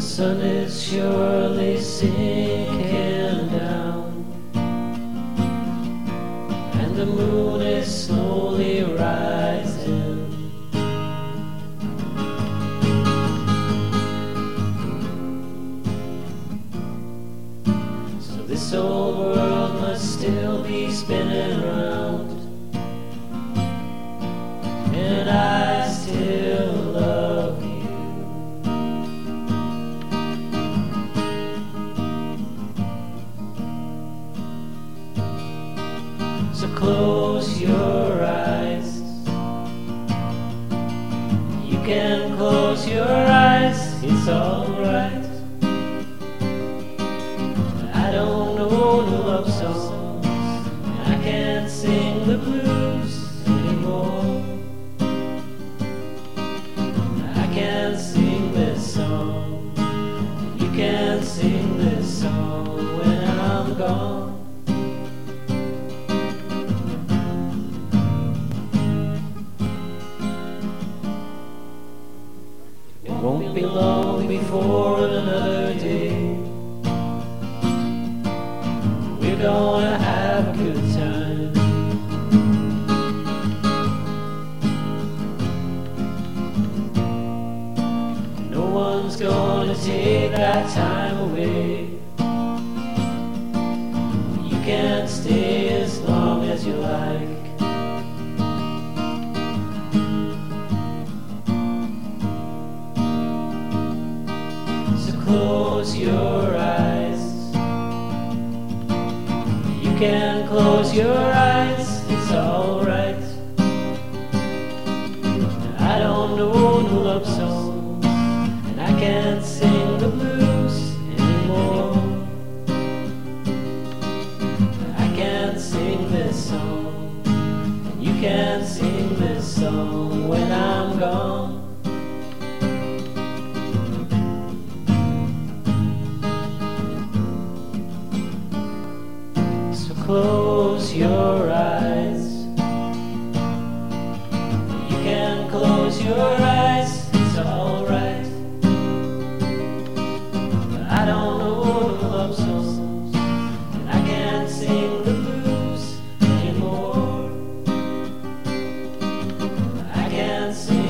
sun is surely sinking down, and the moon is slowly rising. So this old world must still close your eyes. You can close your eyes, it's alright. I don't know no love songs, I can't sing the blues anymore. I can't sing this song, you can't sing be long before another day. We're gonna have a good time. No one's gonna take that time away. You can close your eyes. You can close your eyes, it's alright. I don't know no love songs, and I can't sing the blues anymore. I can't sing this song, and you can't sing this song when I'm gone. close your eyes. You can close your eyes, it's alright. But I don't know the love songs, and I can't sing the blues anymore. I can't sing.